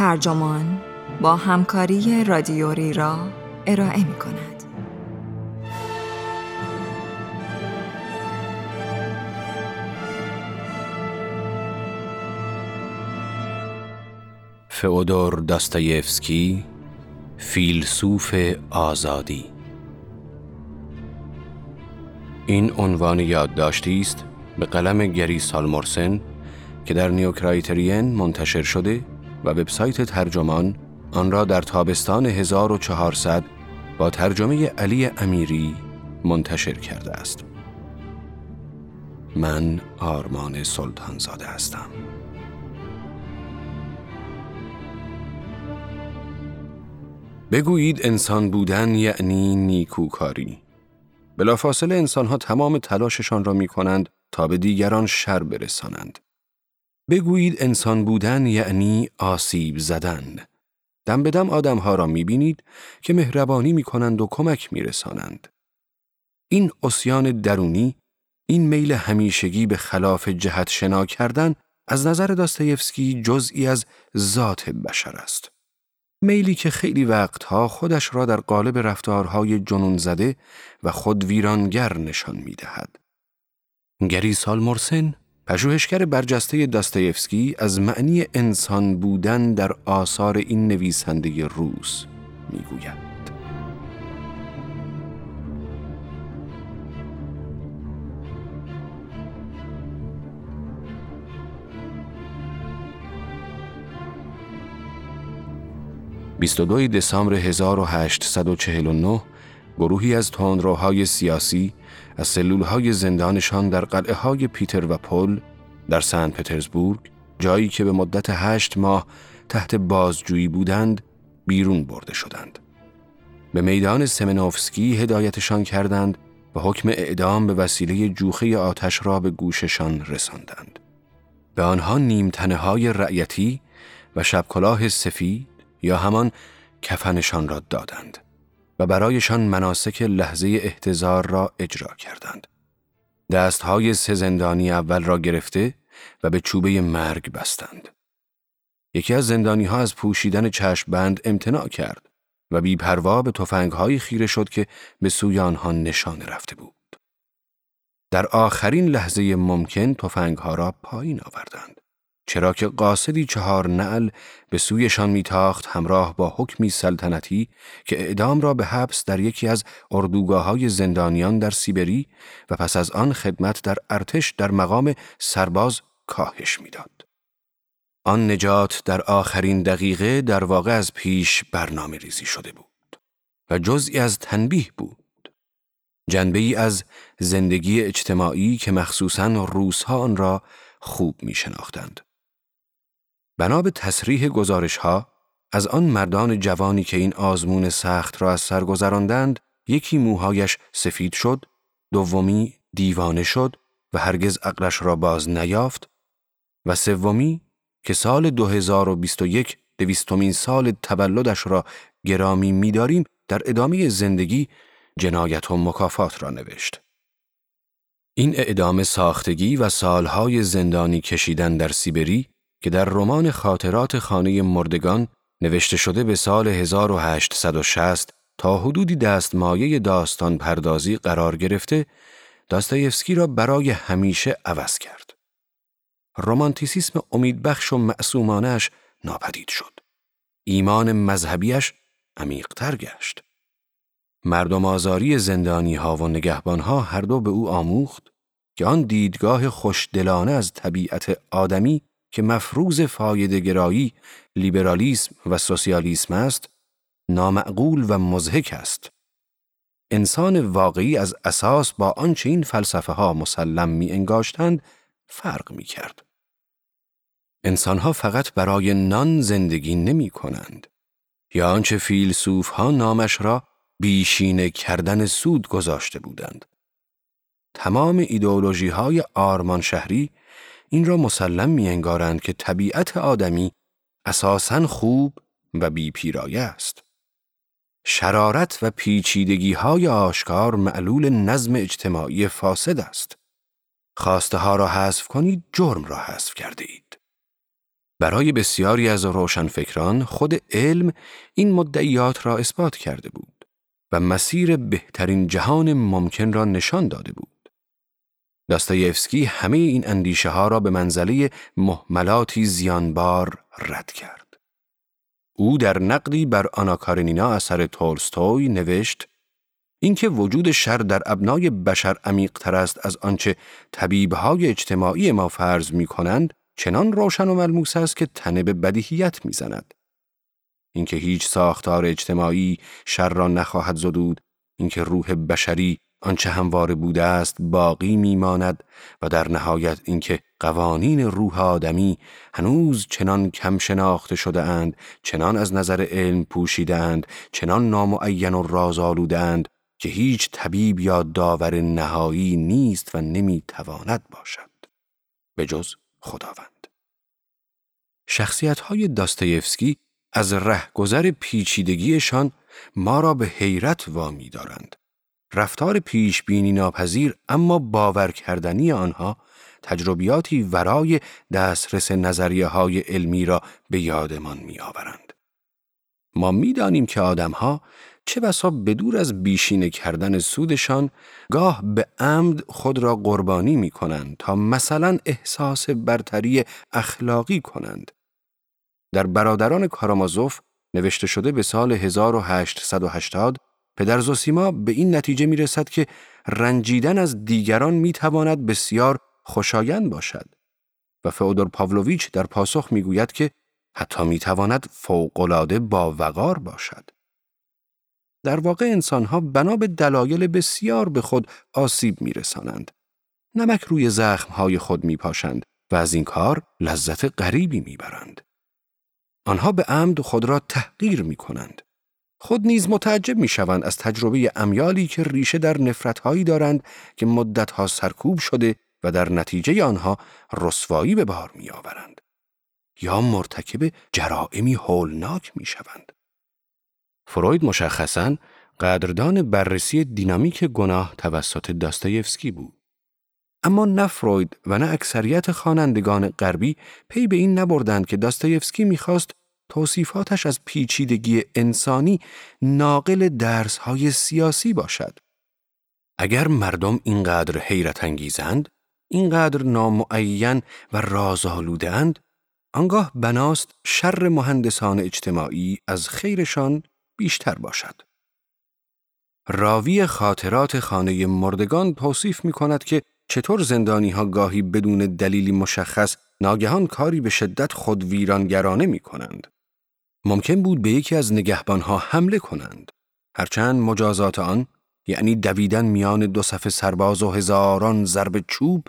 ترجمان با همکاری رادیوری را ارائه می کند. فئودور داستایفسکی فیلسوف آزادی این عنوان یادداشتی است به قلم گری سالمورسن که در نیوکرایترین منتشر شده و وبسایت ترجمان آن را در تابستان 1400 با ترجمه علی امیری منتشر کرده است. من آرمان سلطانزاده هستم. بگویید انسان بودن یعنی نیکوکاری. بلافاصله انسانها تمام تلاششان را می کنند تا به دیگران شر برسانند. بگویید انسان بودن یعنی آسیب زدن. دم به دم آدمها را می بینید که مهربانی می کنند و کمک می رسانند. این اسیان درونی، این میل همیشگی به خلاف جهت شنا کردن از نظر داستایفسکی جزئی از ذات بشر است. میلی که خیلی وقتها خودش را در قالب رفتارهای جنون زده و خود ویرانگر نشان می دهد. گری سالمورسن پژوهشگر برجسته داستایفسکی از معنی انسان بودن در آثار این نویسنده روس می‌گوید. دو دسامبر 1849 گروهی از تندروهای سیاسی از سلولهای زندانشان در قلعه های پیتر و پل در سن پترزبورگ جایی که به مدت هشت ماه تحت بازجویی بودند بیرون برده شدند. به میدان سمنوفسکی هدایتشان کردند و حکم اعدام به وسیله جوخه آتش را به گوششان رساندند. به آنها نیمتنه های رعیتی و شبکلاه سفید یا همان کفنشان را دادند. و برایشان مناسک لحظه احتضار را اجرا کردند. دستهای سه زندانی اول را گرفته و به چوبه مرگ بستند. یکی از زندانی ها از پوشیدن چشم بند امتناع کرد و بیپروا به تفنگهایی خیره شد که به سوی آنها نشانه رفته بود. در آخرین لحظه ممکن تفنگها را پایین آوردند. چرا که قاصدی چهار نعل به سویشان میتاخت همراه با حکمی سلطنتی که اعدام را به حبس در یکی از اردوگاه های زندانیان در سیبری و پس از آن خدمت در ارتش در مقام سرباز کاهش می‌داد. آن نجات در آخرین دقیقه در واقع از پیش برنامه ریزی شده بود و جزئی از تنبیه بود. جنبه ای از زندگی اجتماعی که مخصوصاً روزها آن را خوب می شناختند. بنا به تصریح گزارش ها از آن مردان جوانی که این آزمون سخت را از سر گذراندند یکی موهایش سفید شد دومی دیوانه شد و هرگز عقلش را باز نیافت و سومی که سال 2021 دویستمین سال تولدش را گرامی می‌داریم در ادامه زندگی جنایت و مکافات را نوشت. این اعدام ساختگی و سالهای زندانی کشیدن در سیبری که در رمان خاطرات خانه مردگان نوشته شده به سال 1860 تا حدودی دستمایه داستان پردازی قرار گرفته داستایفسکی را برای همیشه عوض کرد. رومانتیسیسم امیدبخش و معصومانش ناپدید شد. ایمان مذهبیش عمیقتر گشت. مردم آزاری زندانی ها و نگهبان ها هر دو به او آموخت که آن دیدگاه خوشدلانه از طبیعت آدمی که مفروض گرایی، لیبرالیسم و سوسیالیسم است، نامعقول و مزهک است. انسان واقعی از اساس با آنچه این فلسفه ها مسلم می انگاشتند فرق می کرد. انسانها فقط برای نان زندگی نمی کنند. یا آنچه فیلسوف ها نامش را بیشینه کردن سود گذاشته بودند. تمام ایدئولوژی های آرمان شهری این را مسلم می انگارند که طبیعت آدمی اساساً خوب و بیپیرایه است. شرارت و پیچیدگی های آشکار معلول نظم اجتماعی فاسد است. خواسته ها را حذف کنید جرم را حذف کرده اید. برای بسیاری از روشنفکران خود علم این مدعیات را اثبات کرده بود و مسیر بهترین جهان ممکن را نشان داده بود. داستایفسکی همه این اندیشه ها را به منزله محملاتی زیانبار رد کرد. او در نقدی بر آناکارنینا اثر تولستوی نوشت اینکه وجود شر در ابنای بشر عمیقتر است از آنچه طبیبهای اجتماعی ما فرض می کنند چنان روشن و ملموس است که تنه به بدیهیت می‌زند. اینکه هیچ ساختار اجتماعی شر را نخواهد زدود، اینکه روح بشری آنچه همواره بوده است باقی میماند و در نهایت اینکه قوانین روح آدمی هنوز چنان کم شناخته شده اند، چنان از نظر علم پوشیده اند، چنان نامعین و راز اند که هیچ طبیب یا داور نهایی نیست و نمی‌تواند باشد به جز خداوند شخصیت های داستایفسکی از رهگذر پیچیدگیشان ما را به حیرت وامی دارند. رفتار پیش بینی ناپذیر اما باور کردنی آنها تجربیاتی ورای دسترس نظریه های علمی را به یادمان می آورند. ما می دانیم که آدمها چه بسا بدور از بیشینه کردن سودشان گاه به عمد خود را قربانی می کنند تا مثلا احساس برتری اخلاقی کنند. در برادران کارامازوف نوشته شده به سال 1880 پدر زوسیما به این نتیجه می رسد که رنجیدن از دیگران می تواند بسیار خوشایند باشد و فئودور پاولویچ در پاسخ می گوید که حتی می تواند فوقلاده با وقار باشد. در واقع انسانها بنا به دلایل بسیار به خود آسیب می رسانند. نمک روی زخمهای خود می پاشند و از این کار لذت غریبی می برند. آنها به عمد خود را تحقیر می کنند. خود نیز متعجب می شوند از تجربه امیالی که ریشه در نفرتهایی دارند که مدتها سرکوب شده و در نتیجه آنها رسوایی به بار می آورند. یا مرتکب جرائمی هولناک می شوند. فروید مشخصاً قدردان بررسی دینامیک گناه توسط داستایفسکی بود. اما نه فروید و نه اکثریت خوانندگان غربی پی به این نبردند که داستایفسکی می‌خواست توصیفاتش از پیچیدگی انسانی ناقل درسهای سیاسی باشد. اگر مردم اینقدر حیرت انگیزند، اینقدر نامعین و رازآلودند، آنگاه بناست شر مهندسان اجتماعی از خیرشان بیشتر باشد. راوی خاطرات خانه مردگان توصیف می کند که چطور زندانی ها گاهی بدون دلیلی مشخص ناگهان کاری به شدت خود ویرانگرانه می کنند. ممکن بود به یکی از نگهبان ها حمله کنند. هرچند مجازات آن یعنی دویدن میان دو صف سرباز و هزاران ضرب چوب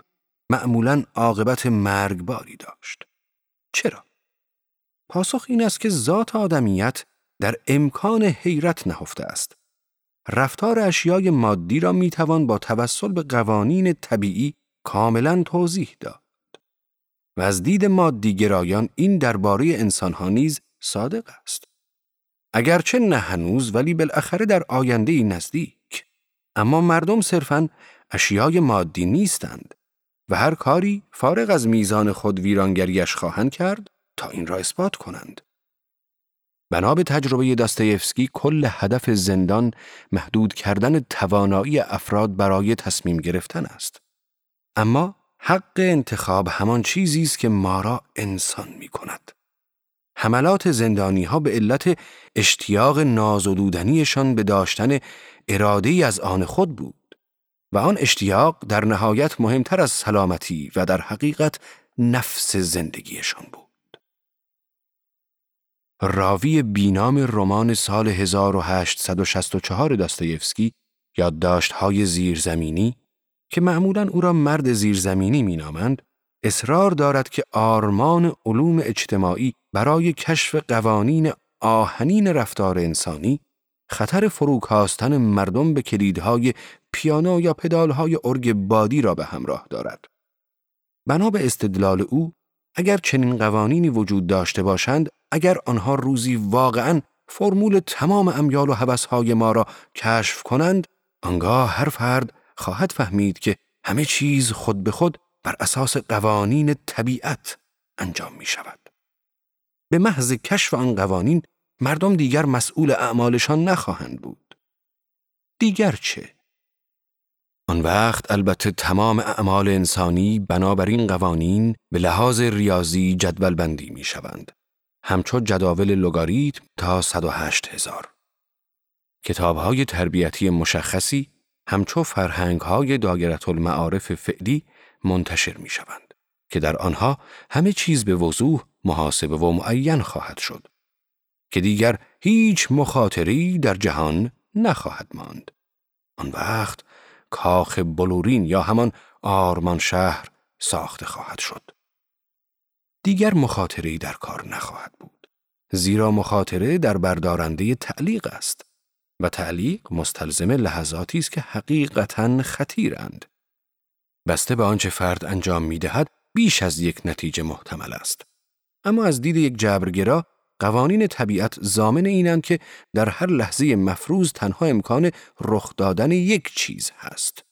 معمولا عاقبت مرگباری داشت. چرا؟ پاسخ این است که ذات آدمیت در امکان حیرت نهفته است. رفتار اشیای مادی را می توان با توسل به قوانین طبیعی کاملا توضیح داد. و از دید مادی گرایان این درباره انسانها نیز صادق است. اگرچه نه هنوز ولی بالاخره در آینده نزدیک. اما مردم صرفاً اشیای مادی نیستند و هر کاری فارغ از میزان خود ویرانگریش خواهند کرد تا این را اثبات کنند. بنا به تجربه داستایفسکی کل هدف زندان محدود کردن توانایی افراد برای تصمیم گرفتن است. اما حق انتخاب همان چیزی است که ما را انسان می کند. حملات زندانی ها به علت اشتیاق نازدودنیشان به داشتن اراده از آن خود بود و آن اشتیاق در نهایت مهمتر از سلامتی و در حقیقت نفس زندگیشان بود. راوی بینام رمان سال 1864 داستایفسکی یادداشت‌های زیرزمینی که معمولا او را مرد زیرزمینی مینامند اصرار دارد که آرمان علوم اجتماعی برای کشف قوانین آهنین رفتار انسانی خطر فروکاستن مردم به کلیدهای پیانو یا پدالهای ارگ بادی را به همراه دارد. بنا به استدلال او اگر چنین قوانینی وجود داشته باشند اگر آنها روزی واقعا فرمول تمام امیال و حوثهای ما را کشف کنند آنگاه هر فرد خواهد فهمید که همه چیز خود به خود بر اساس قوانین طبیعت انجام می شود. به محض کشف آن قوانین مردم دیگر مسئول اعمالشان نخواهند بود. دیگر چه؟ آن وقت البته تمام اعمال انسانی بنابراین قوانین به لحاظ ریاضی جدول بندی می شوند. همچو جداول لگاریتم تا 108 هزار. کتاب تربیتی مشخصی همچو فرهنگ های داگرت المعارف فعلی منتشر می شوند که در آنها همه چیز به وضوح محاسبه و معین خواهد شد که دیگر هیچ مخاطری در جهان نخواهد ماند. آن وقت کاخ بلورین یا همان آرمان شهر ساخته خواهد شد. دیگر مخاطری در کار نخواهد بود. زیرا مخاطره در بردارنده تعلیق است و تعلیق مستلزم لحظاتی است که حقیقتا خطیرند. بسته به آنچه فرد انجام می دهد بیش از یک نتیجه محتمل است. اما از دید یک جبرگرا قوانین طبیعت زامن اینند که در هر لحظه مفروض تنها امکان رخ دادن یک چیز هست.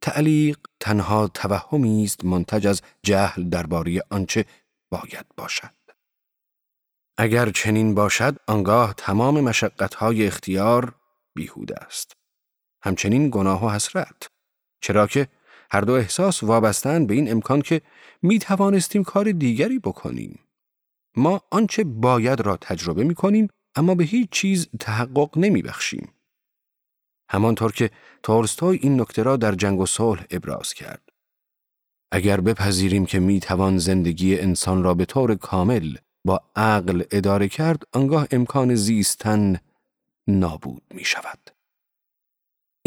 تعلیق تنها توهمی است منتج از جهل درباره آنچه باید باشد. اگر چنین باشد آنگاه تمام مشقتهای اختیار بیهوده است. همچنین گناه و حسرت. چرا که هر دو احساس وابستند به این امکان که می توانستیم کار دیگری بکنیم. ما آنچه باید را تجربه می کنیم اما به هیچ چیز تحقق نمی بخشیم. همانطور که تولستوی این نکته را در جنگ و صلح ابراز کرد. اگر بپذیریم که می توان زندگی انسان را به طور کامل با عقل اداره کرد آنگاه امکان زیستن نابود می شود.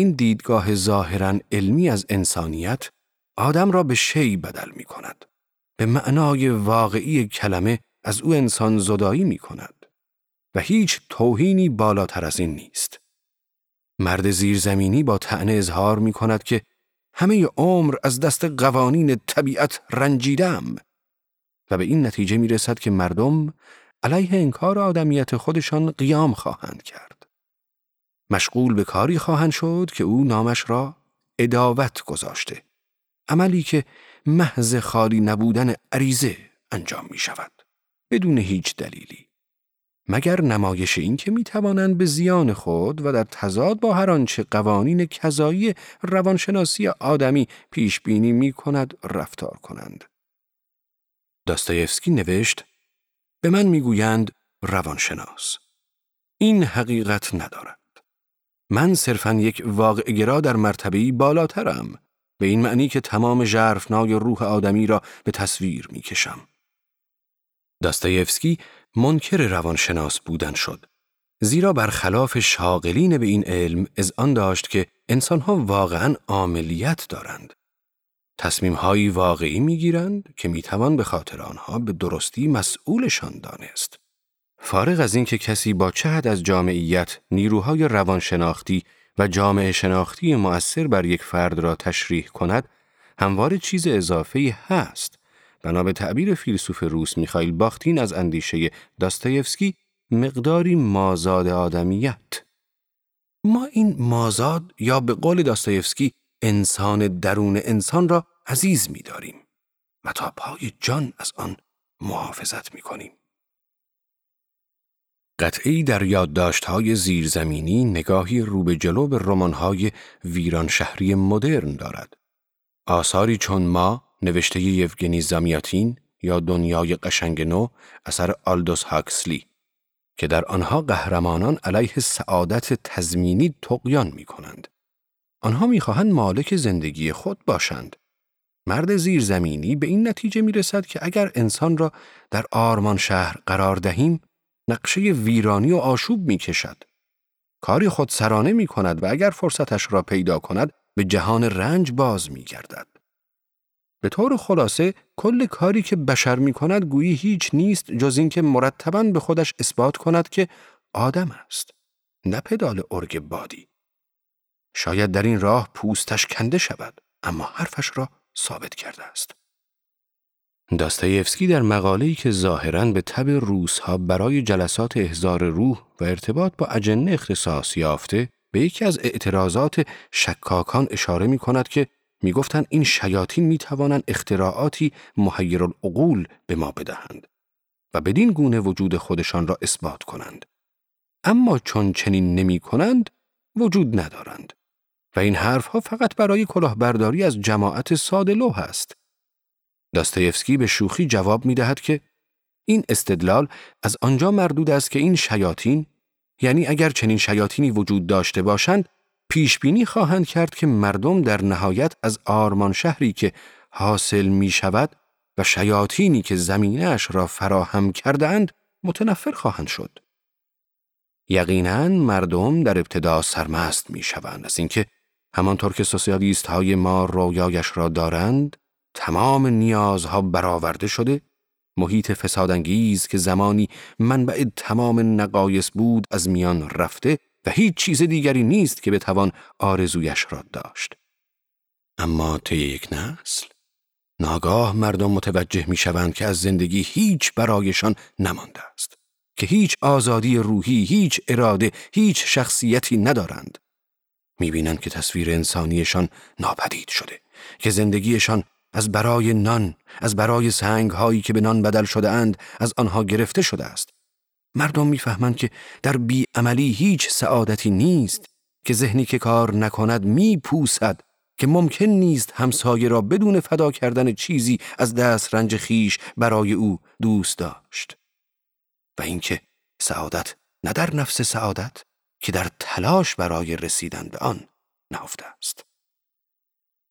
این دیدگاه ظاهرا علمی از انسانیت آدم را به شی بدل می کند. به معنای واقعی کلمه از او انسان زدایی می کند و هیچ توهینی بالاتر از این نیست. مرد زیرزمینی با تعنه اظهار می کند که همه عمر از دست قوانین طبیعت رنجیدم و به این نتیجه می رسد که مردم علیه انکار آدمیت خودشان قیام خواهند کرد. مشغول به کاری خواهند شد که او نامش را اداوت گذاشته. عملی که محض خالی نبودن عریزه انجام می شود. بدون هیچ دلیلی. مگر نمایش این که می توانند به زیان خود و در تضاد با هر آنچه قوانین کذایی روانشناسی آدمی پیش بینی می کند رفتار کنند. داستایفسکی نوشت به من می‌گویند روانشناس. این حقیقت ندارد. من صرفا یک واقعگرا در مرتبهی بالاترم به این معنی که تمام ژرفنای روح آدمی را به تصویر می‌کشم. داستایفسکی منکر روانشناس بودن شد. زیرا برخلاف شاغلین به این علم از آن داشت که انسانها واقعا عاملیت دارند. تصمیم هایی واقعی می گیرند که می توان به خاطر آنها به درستی مسئولشان دانست. فارغ از اینکه کسی با چه حد از جامعیت نیروهای روانشناختی و جامعه شناختی مؤثر بر یک فرد را تشریح کند، هموار چیز اضافه هست. بنا به تعبیر فیلسوف روس میخائیل باختین از اندیشه داستایفسکی مقداری مازاد آدمیت. ما این مازاد یا به قول داستایفسکی انسان درون انسان را عزیز می داریم و تا پای جان از آن محافظت می کنیم. قطعی در یادداشت‌های زیرزمینی نگاهی رو به جلو به رمان‌های ویران شهری مدرن دارد. آثاری چون ما نوشته یوگنی زامیاتین یا دنیای قشنگ نو اثر آلدوس هاکسلی که در آنها قهرمانان علیه سعادت تزمینی تقیان می کنند. آنها می‌خواهند مالک زندگی خود باشند. مرد زیرزمینی به این نتیجه می رسد که اگر انسان را در آرمان شهر قرار دهیم، نقشه ویرانی و آشوب می کشد. کاری خود سرانه می کند و اگر فرصتش را پیدا کند به جهان رنج باز می گردد. به طور خلاصه کل کاری که بشر می کند گویی هیچ نیست جز اینکه مرتبا به خودش اثبات کند که آدم است نه پدال ارگ بادی شاید در این راه پوستش کنده شود اما حرفش را ثابت کرده است داستایفسکی در مقاله‌ای که ظاهراً به تب روسها برای جلسات احضار روح و ارتباط با اجنه اختصاص یافته به یکی از اعتراضات شکاکان اشاره می کند که می‌گفتند این شیاطین می توانند اختراعاتی محیر العقول به ما بدهند. و بدین گونه وجود خودشان را اثبات کنند. اما چون چنین نمی کنند، وجود ندارند. و این حرفها فقط برای کلاهبرداری از جماعت ساده لوح است. داستایفسکی به شوخی جواب می دهد که این استدلال از آنجا مردود است که این شیاطین یعنی اگر چنین شیاطینی وجود داشته باشند پیش بینی خواهند کرد که مردم در نهایت از آرمان شهری که حاصل می شود و شیاطینی که زمینش را فراهم کردند متنفر خواهند شد. یقینا مردم در ابتدا سرمست می شوند از اینکه همانطور که سوسیالیست های ما رویایش را دارند تمام نیازها برآورده شده محیط فسادانگیز که زمانی منبع تمام نقایص بود از میان رفته و هیچ چیز دیگری نیست که بتوان آرزویش را داشت. اما طی یک نسل ناگاه مردم متوجه می شوند که از زندگی هیچ برایشان نمانده است. که هیچ آزادی روحی، هیچ اراده، هیچ شخصیتی ندارند. می بینند که تصویر انسانیشان ناپدید شده. که زندگیشان از برای نان، از برای سنگ هایی که به نان بدل شده اند، از آنها گرفته شده است. مردم می‌فهمند که در بیعملی هیچ سعادتی نیست که ذهنی که کار نکند میپوسد که ممکن نیست همسایه را بدون فدا کردن چیزی از دست رنج خیش برای او دوست داشت و اینکه سعادت نه در نفس سعادت که در تلاش برای رسیدن به آن نهفته است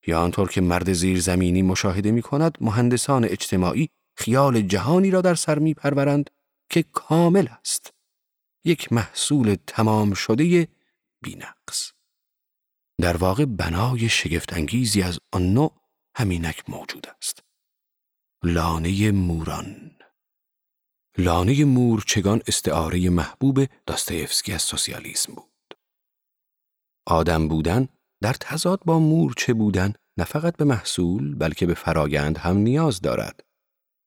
یا آنطور که مرد زیرزمینی مشاهده می کند مهندسان اجتماعی خیال جهانی را در سر می پرورند که کامل است. یک محصول تمام شده بینقص. در واقع بنای شگفتانگیزی از آن نوع همینک موجود است. لانه موران. لانه مورچگان استعاره محبوب داستایفسکی از سوسیالیسم بود؟ آدم بودن در تضاد با مورچه بودن نه فقط به محصول بلکه به فرایند هم نیاز دارد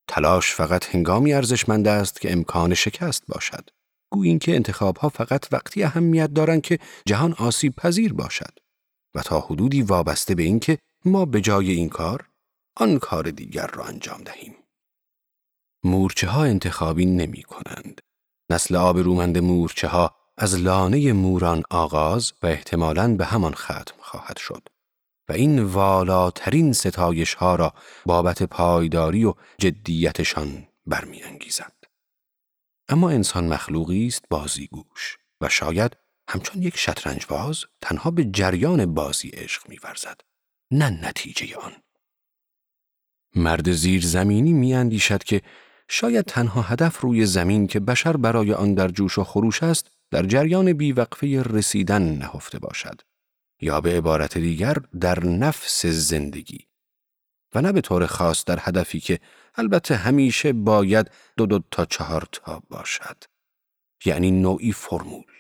تلاش فقط هنگامی ارزشمند است که امکان شکست باشد. گویین که انتخابها فقط وقتی اهمیت دارند که جهان آسیب پذیر باشد و تا حدودی وابسته به اینکه ما به جای این کار آن کار دیگر را انجام دهیم. مورچه ها انتخابی نمی کنند. نسل آب رومند مورچه ها از لانه موران آغاز و احتمالاً به همان ختم خواهد شد. و این والاترین ستایش ها را بابت پایداری و جدیتشان برمیانگیزد. اما انسان مخلوقی است بازیگوش و شاید همچون یک شطرنج باز تنها به جریان بازی عشق میورزد نه نتیجه آن مرد زیر زمینی می اندیشد که شاید تنها هدف روی زمین که بشر برای آن در جوش و خروش است در جریان بیوقفه رسیدن نهفته باشد یا به عبارت دیگر در نفس زندگی و نه به طور خاص در هدفی که البته همیشه باید دو دو تا چهار تا باشد. یعنی نوعی فرمول.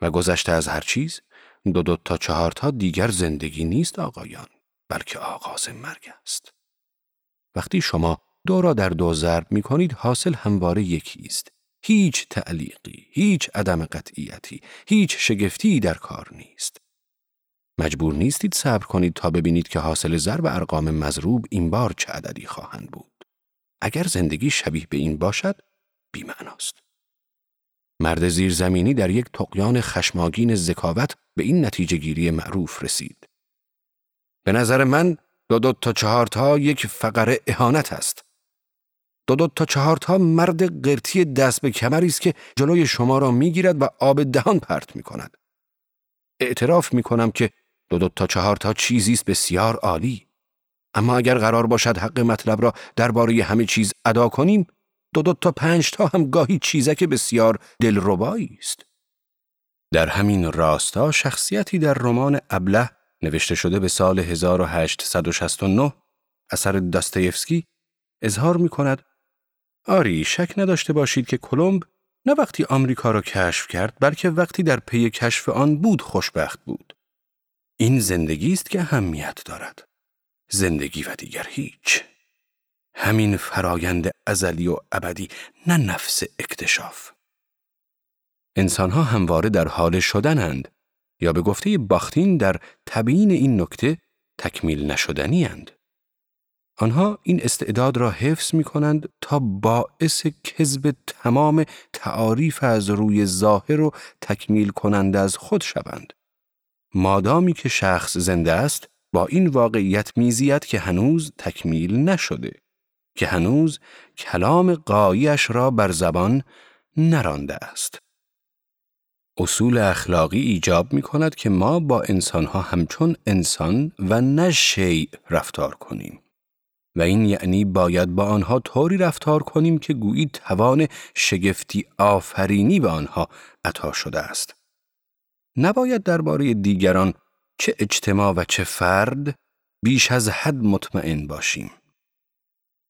و گذشته از هر چیز دو دو تا چهار تا دیگر زندگی نیست آقایان بلکه آغاز مرگ است. وقتی شما دو را در دو ضرب می کنید حاصل همواره یکی است. هیچ تعلیقی، هیچ عدم قطعیتی، هیچ شگفتی در کار نیست. مجبور نیستید صبر کنید تا ببینید که حاصل ضرب ارقام مضروب این بار چه عددی خواهند بود. اگر زندگی شبیه به این باشد، بیمعناست. مرد زیرزمینی در یک تقیان خشماگین ذکاوت به این نتیجه گیری معروف رسید. به نظر من دو دو تا چهار تا یک فقره اهانت است. دو دو تا چهار تا مرد قرتی دست به کمری است که جلوی شما را می‌گیرد و آب دهان پرت می کند. اعتراف می کنم که دو دو تا چهار تا چیزی است بسیار عالی اما اگر قرار باشد حق مطلب را درباره همه چیز ادا کنیم دو دو تا پنج تا هم گاهی چیزک بسیار دلربایی است در همین راستا شخصیتی در رمان ابله نوشته شده به سال 1869 اثر داستایفسکی اظهار می کند آری شک نداشته باشید که کلمب نه وقتی آمریکا را کشف کرد بلکه وقتی در پی کشف آن بود خوشبخت بود این زندگی است که اهمیت دارد. زندگی و دیگر هیچ. همین فرایند ازلی و ابدی نه نفس اکتشاف. انسانها همواره در حال شدنند یا به گفته باختین در تبیین این نکته تکمیل نشدنی اند. آنها این استعداد را حفظ می کنند تا باعث کذب تمام تعاریف از روی ظاهر و تکمیل کنند از خود شوند. مادامی که شخص زنده است با این واقعیت میزید که هنوز تکمیل نشده که هنوز کلام قایش را بر زبان نرانده است. اصول اخلاقی ایجاب می کند که ما با انسانها همچون انسان و نه شیع رفتار کنیم. و این یعنی باید با آنها طوری رفتار کنیم که گویی توان شگفتی آفرینی به آنها عطا شده است. نباید درباره دیگران چه اجتماع و چه فرد بیش از حد مطمئن باشیم.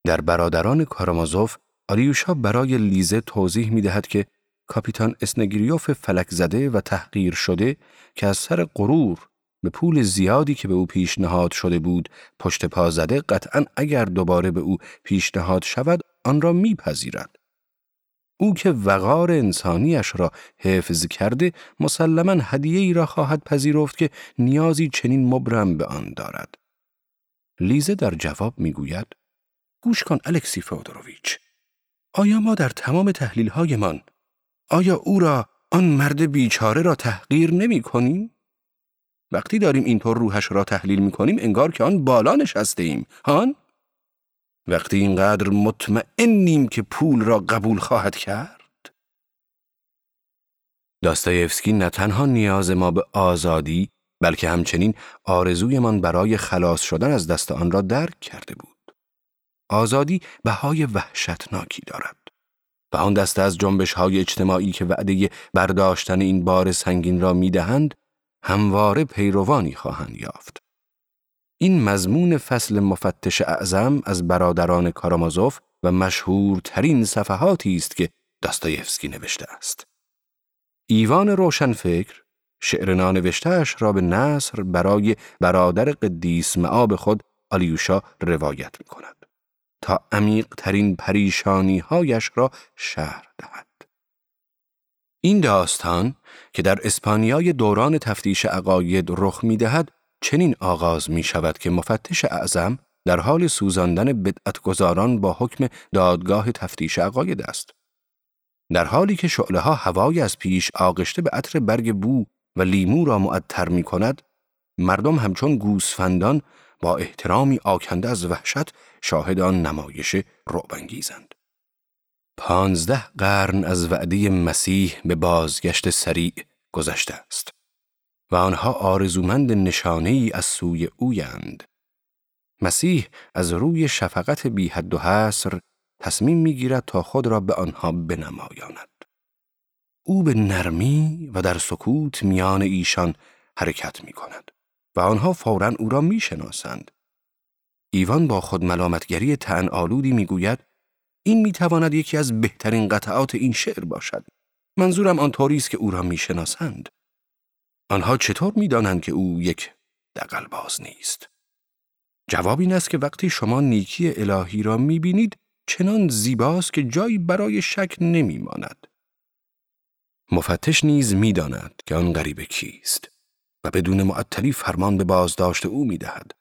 در برادران کارامازوف آریوشا برای لیزه توضیح می دهد که کاپیتان اسنگریوف فلک زده و تحقیر شده که از سر غرور به پول زیادی که به او پیشنهاد شده بود پشت پا زده قطعا اگر دوباره به او پیشنهاد شود آن را میپذیرد. او که وقار انسانیش را حفظ کرده مسلما هدیه ای را خواهد پذیرفت که نیازی چنین مبرم به آن دارد. لیزه در جواب می‌گوید گوش کن الکسی فودروویچ آیا ما در تمام تحلیل هایمان آیا او را آن مرد بیچاره را تحقیر نمی کنیم؟ وقتی داریم اینطور روحش را تحلیل می کنیم انگار که آن بالا نشسته ایم هان؟ وقتی اینقدر مطمئنیم که پول را قبول خواهد کرد؟ داستایفسکی نه تنها نیاز ما به آزادی بلکه همچنین آرزویمان برای خلاص شدن از دست آن را درک کرده بود. آزادی بهای وحشتناکی دارد. و آن دسته از جنبش های اجتماعی که وعده برداشتن این بار سنگین را می‌دهند همواره پیروانی خواهند یافت. این مضمون فصل مفتش اعظم از برادران کارامازوف و مشهورترین صفحاتی است که داستایفسکی نوشته است. ایوان روشنفکر شعر نانوشتهاش را به نصر برای برادر قدیس معاب خود آلیوشا روایت می کند تا عمیق ترین پریشانی هایش را شهر دهد. این داستان که در اسپانیای دوران تفتیش عقاید رخ می دهد چنین آغاز می شود که مفتش اعظم در حال سوزاندن بدعتگزاران با حکم دادگاه تفتیش عقاید است. در حالی که شعله ها هوای از پیش آغشته به عطر برگ بو و لیمو را معطر می کند، مردم همچون گوسفندان با احترامی آکنده از وحشت شاهد آن نمایش رعبانگیزند. پانزده قرن از وعده مسیح به بازگشت سریع گذشته است و آنها آرزومند نشانه ای از سوی اویند. مسیح از روی شفقت بی حد و حصر تصمیم می‌گیرد تا خود را به آنها بنمایاند. او به نرمی و در سکوت میان ایشان حرکت می کند و آنها فورا او را می شناسند. ایوان با خود ملامتگری تن آلودی می گوید این می تواند یکی از بهترین قطعات این شعر باشد. منظورم آن است که او را می شناسند. آنها چطور می دانند که او یک دقل باز نیست؟ جواب این است که وقتی شما نیکی الهی را می بینید چنان زیباست که جایی برای شک نمی ماند. مفتش نیز می داند که آن غریبه کیست و بدون معطلی فرمان به بازداشت او می دهد.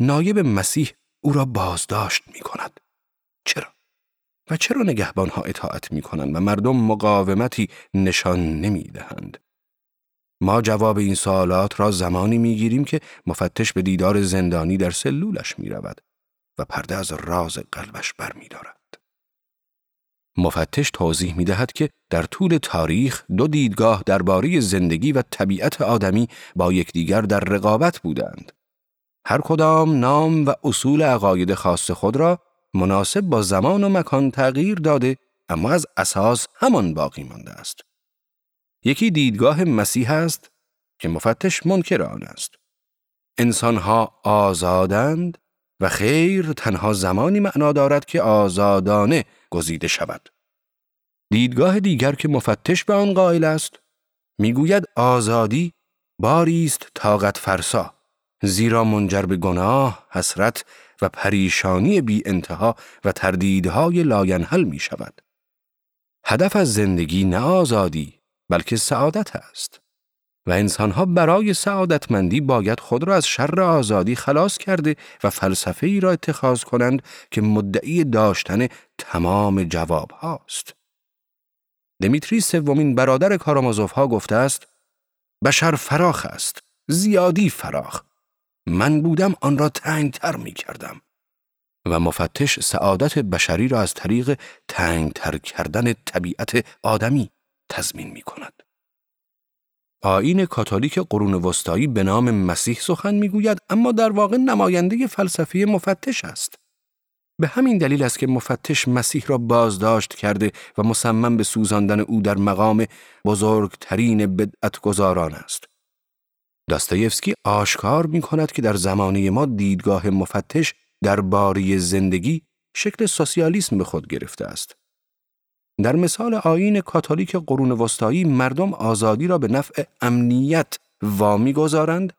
نایب مسیح او را بازداشت می کند. چرا؟ و چرا نگهبانها اطاعت می کنند و مردم مقاومتی نشان نمی دهند؟ ما جواب این سوالات را زمانی می گیریم که مفتش به دیدار زندانی در سلولش می رود و پرده از راز قلبش بر می دارد. مفتش توضیح می دهد که در طول تاریخ دو دیدگاه درباره زندگی و طبیعت آدمی با یکدیگر در رقابت بودند. هر کدام نام و اصول عقاید خاص خود را مناسب با زمان و مکان تغییر داده اما از اساس همان باقی مانده است. یکی دیدگاه مسیح است که مفتش منکر آن است. انسانها آزادند و خیر تنها زمانی معنا دارد که آزادانه گزیده شود. دیدگاه دیگر که مفتش به آن قائل است می‌گوید آزادی باری است طاقت فرسا زیرا منجر به گناه، حسرت و پریشانی بی انتها و تردیدهای لاینحل می شود. هدف از زندگی نه آزادی بلکه سعادت است. و انسانها برای سعادتمندی باید خود را از شر آزادی خلاص کرده و فلسفه ای را اتخاذ کنند که مدعی داشتن تمام جواب هاست. دمیتری سومین برادر کارامازوف ها گفته است بشر فراخ است زیادی فراخ من بودم آن را تنگتر می کردم و مفتش سعادت بشری را از طریق تنگتر کردن طبیعت آدمی تضمین می کند. آین کاتولیک قرون وسطایی به نام مسیح سخن می‌گوید اما در واقع نماینده فلسفی مفتش است. به همین دلیل است که مفتش مسیح را بازداشت کرده و مصمم به سوزاندن او در مقام بزرگترین بدعتگزاران است. داستایفسکی آشکار می کند که در زمانه ما دیدگاه مفتش در باری زندگی شکل سوسیالیسم به خود گرفته است. در مثال آین کاتولیک قرون وسطایی مردم آزادی را به نفع امنیت وامی گذارند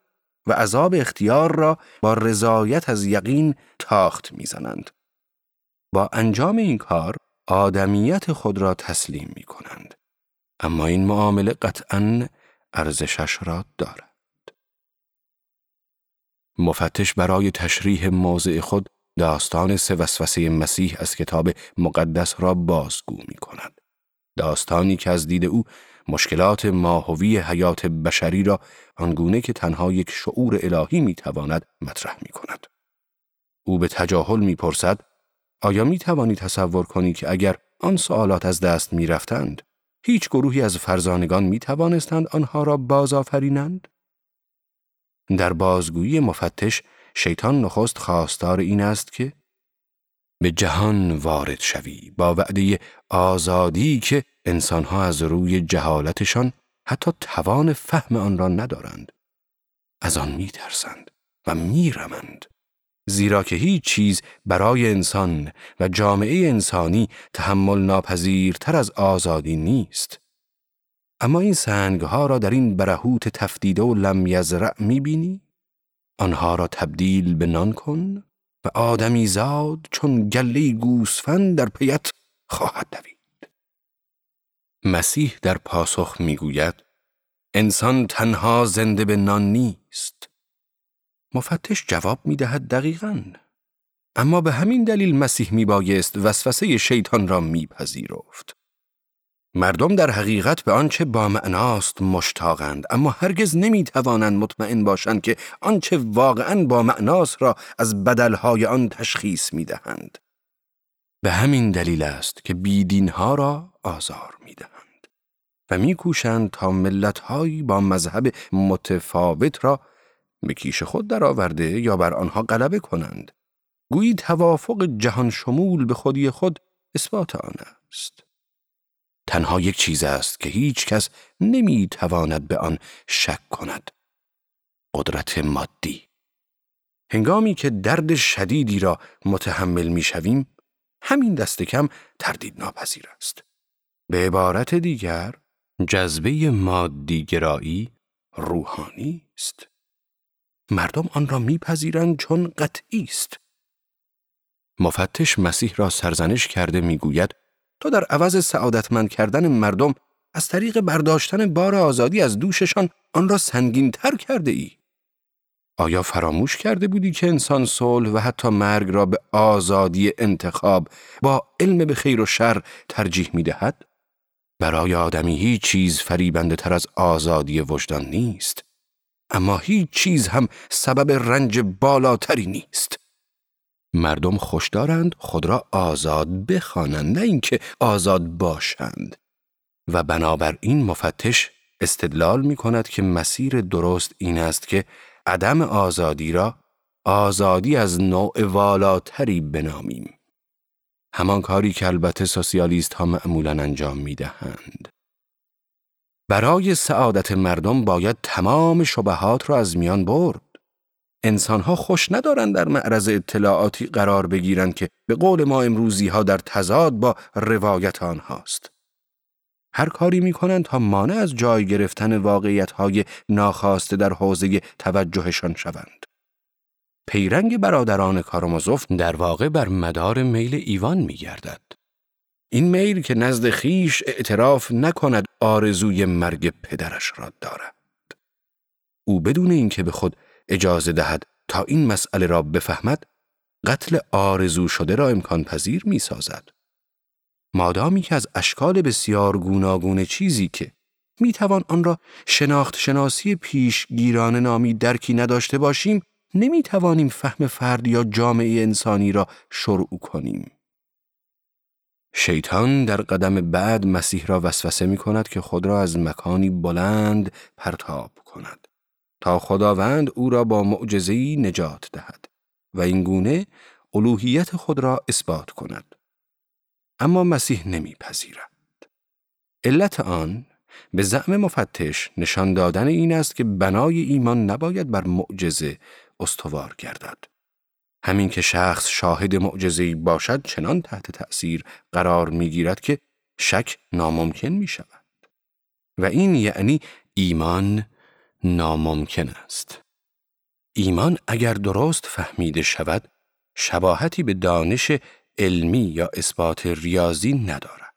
و عذاب اختیار را با رضایت از یقین تاخت می‌زنند. با انجام این کار آدمیت خود را تسلیم می کنند. اما این معامله قطعا ارزشش را دارد. مفتش برای تشریح موضع خود داستان سه وسوسه مسیح از کتاب مقدس را بازگو می کند. داستانی که از دید او مشکلات ماهوی حیات بشری را آنگونه که تنها یک شعور الهی می تواند مطرح می کند. او به تجاهل می پرسد آیا می توانی تصور کنی که اگر آن سوالات از دست می رفتند هیچ گروهی از فرزانگان می توانستند آنها را بازآفرینند؟ در بازگویی مفتش شیطان نخست خواستار این است که به جهان وارد شوی با وعده آزادی که انسانها از روی جهالتشان حتی توان فهم آن را ندارند. از آن می ترسند و می رمند. زیرا که هیچ چیز برای انسان و جامعه انسانی تحمل ناپذیرتر از آزادی نیست. اما این سنگ ها را در این برهوت تفدیده و لم یزرع می؟ آنها را تبدیل به نان کن و آدمی زاد چون گله گوسفند در پیت خواهد دوید. مسیح در پاسخ می‌گوید انسان تنها زنده به نان نیست. مفتش جواب می دهد دقیقا. اما به همین دلیل مسیح می بایست وسوسه شیطان را میپذیرفت. مردم در حقیقت به آنچه با معناست مشتاقند اما هرگز نمی توانند مطمئن باشند که آنچه واقعا با معناست را از بدلهای آن تشخیص می دهند. به همین دلیل است که بیدینها را آزار می دهند و می کوشند تا ملتهایی با مذهب متفاوت را به کیش خود درآورده یا بر آنها غلبه کنند. گویی توافق جهان شمول به خودی خود اثبات آن است. تنها یک چیز است که هیچ کس نمی تواند به آن شک کند. قدرت مادی. هنگامی که درد شدیدی را متحمل می شویم، همین دست کم تردید ناپذیر است. به عبارت دیگر، جذبه مادی گرایی روحانی است. مردم آن را میپذیرند چون قطعی است. مفتش مسیح را سرزنش کرده می‌گوید تا در عوض سعادتمند کردن مردم از طریق برداشتن بار آزادی از دوششان آن را سنگین تر کرده ای؟ آیا فراموش کرده بودی که انسان صلح و حتی مرگ را به آزادی انتخاب با علم به خیر و شر ترجیح می دهد؟ برای آدمی هیچ چیز فریبنده تر از آزادی وجدان نیست. اما هیچ چیز هم سبب رنج بالاتری نیست. مردم خوش دارند خود را آزاد بخوانند نه اینکه آزاد باشند و بنابراین مفتش استدلال می کند که مسیر درست این است که عدم آزادی را آزادی از نوع والاتری بنامیم همان کاری که البته سوسیالیست ها معمولا انجام می دهند. برای سعادت مردم باید تمام شبهات را از میان برد. انسانها خوش ندارند در معرض اطلاعاتی قرار بگیرند که به قول ما امروزی ها در تضاد با روایت آنهاست. هر کاری می کنند تا مانع از جای گرفتن واقعیت های ناخواسته در حوزه توجهشان شوند. پیرنگ برادران کارامازوف در واقع بر مدار میل ایوان می گردد. این میل که نزد خیش اعتراف نکند آرزوی مرگ پدرش را دارد. او بدون اینکه به خود اجازه دهد تا این مسئله را بفهمد قتل آرزو شده را امکان پذیر می سازد. مادامی که از اشکال بسیار گوناگون چیزی که می توان آن را شناخت شناسی پیشگیران نامی درکی نداشته باشیم نمی توانیم فهم فرد یا جامعه انسانی را شروع کنیم. شیطان در قدم بعد مسیح را وسوسه می کند که خود را از مکانی بلند پرتاب کند خداوند او را با معجزه‌ای نجات دهد و این گونه الوهیت خود را اثبات کند. اما مسیح نمیپذیرد. علت آن به زعم مفتش نشان دادن این است که بنای ایمان نباید بر معجزه استوار گردد. همین که شخص شاهد معجزه‌ای باشد چنان تحت تأثیر قرار می‌گیرد که شک ناممکن می شود. و این یعنی ایمان ناممکن است. ایمان اگر درست فهمیده شود شباهتی به دانش علمی یا اثبات ریاضی ندارد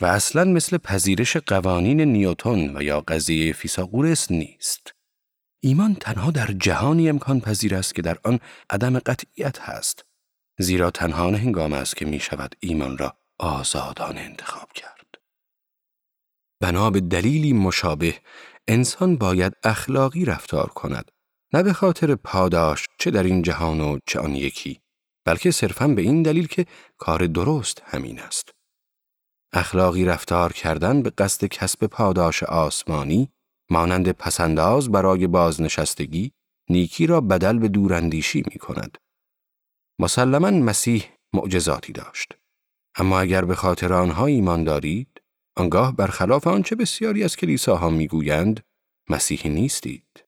و اصلا مثل پذیرش قوانین نیوتن و یا قضیه فیساغورس نیست. ایمان تنها در جهانی امکان پذیر است که در آن عدم قطعیت هست زیرا تنها هنگام است که می شود ایمان را آزادانه انتخاب کرد. بنا به دلیلی مشابه انسان باید اخلاقی رفتار کند نه به خاطر پاداش چه در این جهان و چه آن یکی بلکه صرفا به این دلیل که کار درست همین است اخلاقی رفتار کردن به قصد کسب پاداش آسمانی مانند پسنداز برای بازنشستگی نیکی را بدل به دوراندیشی می کند. مسلما مسیح معجزاتی داشت. اما اگر به خاطر آنها ایمان دارید، آنگاه برخلاف آنچه بسیاری از کلیساها می‌گویند مسیحی نیستید.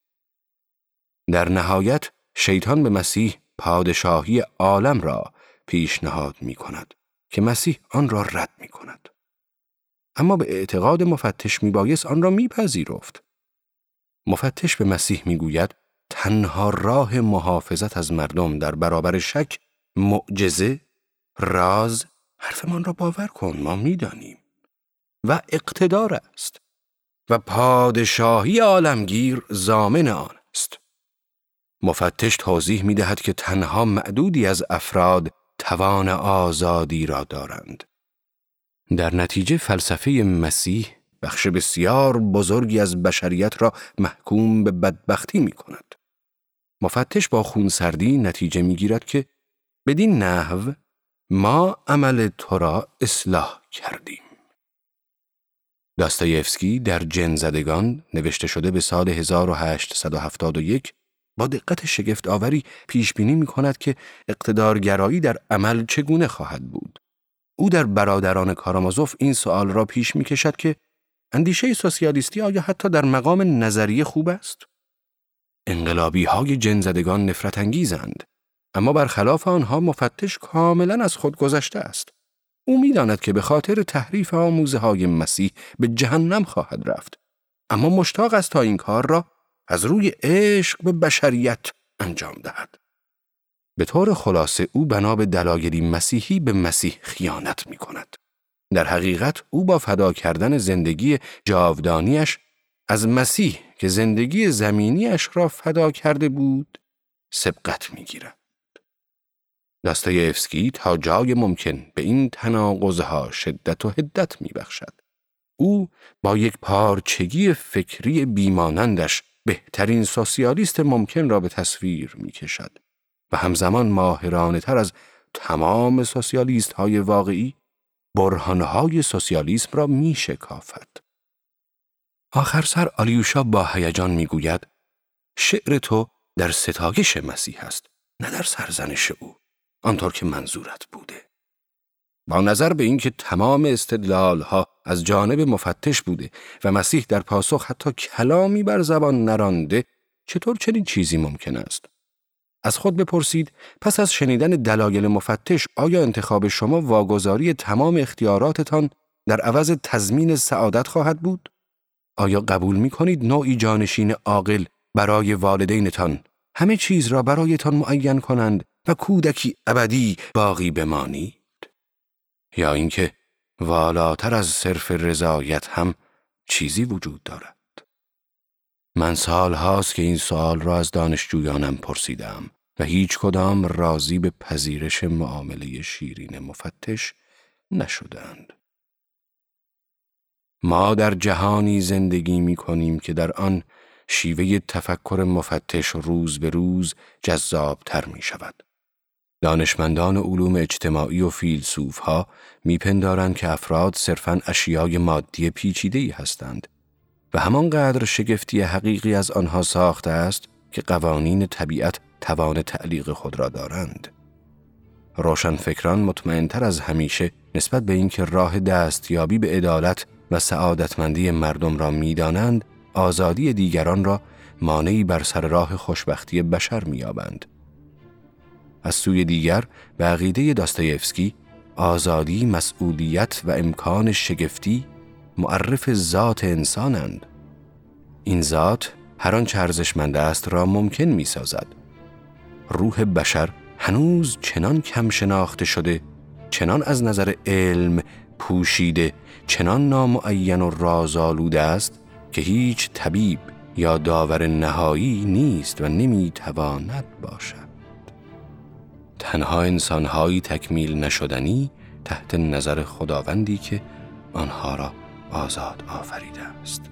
در نهایت شیطان به مسیح پادشاهی عالم را پیشنهاد می کند که مسیح آن را رد می کند. اما به اعتقاد مفتش می بایست آن را میپذیرفت. مفتش به مسیح می گوید تنها راه محافظت از مردم در برابر شک معجزه راز حرفمان را باور کن ما می‌دانیم و اقتدار است و پادشاهی عالمگیر زامن آن است مفتش توضیح می دهد که تنها معدودی از افراد توان آزادی را دارند. در نتیجه فلسفه مسیح بخش بسیار بزرگی از بشریت را محکوم به بدبختی می کند. مفتش با خونسردی نتیجه می گیرد که بدین نحو ما عمل تو را اصلاح کردیم. داستایفسکی در جنزدگان نوشته شده به سال 1871 با دقت شگفت آوری پیش بینی می کند که اقتدارگرایی در عمل چگونه خواهد بود. او در برادران کارامازوف این سوال را پیش می کشد که اندیشه سوسیالیستی آیا حتی در مقام نظریه خوب است؟ انقلابی های جنزدگان نفرت انگیزند اما برخلاف آنها مفتش کاملا از خود گذشته است. او می‌داند که به خاطر تحریف آموزه های مسیح به جهنم خواهد رفت اما مشتاق است تا این کار را از روی عشق به بشریت انجام دهد. به طور خلاصه او بنا به دلایلی مسیحی به مسیح خیانت می کند. در حقیقت او با فدا کردن زندگی جاودانیش از مسیح که زندگی زمینیش را فدا کرده بود سبقت می گیرد. افسکی تا جای ممکن به این تناقضها شدت و هدت می بخشد. او با یک پارچگی فکری بیمانندش بهترین سوسیالیست ممکن را به تصویر می کشد و همزمان ماهرانه تر از تمام سوسیالیست های واقعی برهانهای سوسیالیسم را می شکافد. آخر سر آلیوشا با هیجان می گوید شعر تو در ستایش مسیح است نه در سرزنش او آنطور که منظورت بوده. با نظر به اینکه تمام استدلال ها از جانب مفتش بوده و مسیح در پاسخ حتی کلامی بر زبان نرانده چطور چنین چیزی ممکن است؟ از خود بپرسید پس از شنیدن دلایل مفتش آیا انتخاب شما واگذاری تمام اختیاراتتان در عوض تضمین سعادت خواهد بود؟ آیا قبول می کنید نوعی جانشین عاقل برای والدینتان؟ همه چیز را برایتان معین کنند و کودکی ابدی باقی بمانید یا اینکه والاتر از صرف رضایت هم چیزی وجود دارد من سال هاست که این سوال را از دانشجویانم پرسیدم و هیچ کدام راضی به پذیرش معامله شیرین مفتش نشدند. ما در جهانی زندگی می کنیم که در آن شیوه تفکر مفتش روز به روز جذاب تر می شود. دانشمندان علوم اجتماعی و فیلسوف ها میپندارند که افراد صرفاً اشیای مادی پیچیده‌ای هستند و همانقدر شگفتی حقیقی از آنها ساخته است که قوانین طبیعت توان تعلیق خود را دارند. روشنفکران مطمئنتر از همیشه نسبت به اینکه راه دستیابی به عدالت و سعادتمندی مردم را می‌دانند، آزادی دیگران را مانعی بر سر راه خوشبختی بشر میابند. از سوی دیگر به عقیده داستایفسکی آزادی، مسئولیت و امکان شگفتی معرف ذات انسانند. این ذات هر آنچه ارزشمند است را ممکن می سازد. روح بشر هنوز چنان کم شناخته شده، چنان از نظر علم پوشیده، چنان نامعین و رازآلوده است که هیچ طبیب یا داور نهایی نیست و نمی‌تواند باشد. تنها انسانهایی تکمیل نشدنی تحت نظر خداوندی که آنها را آزاد آفریده است.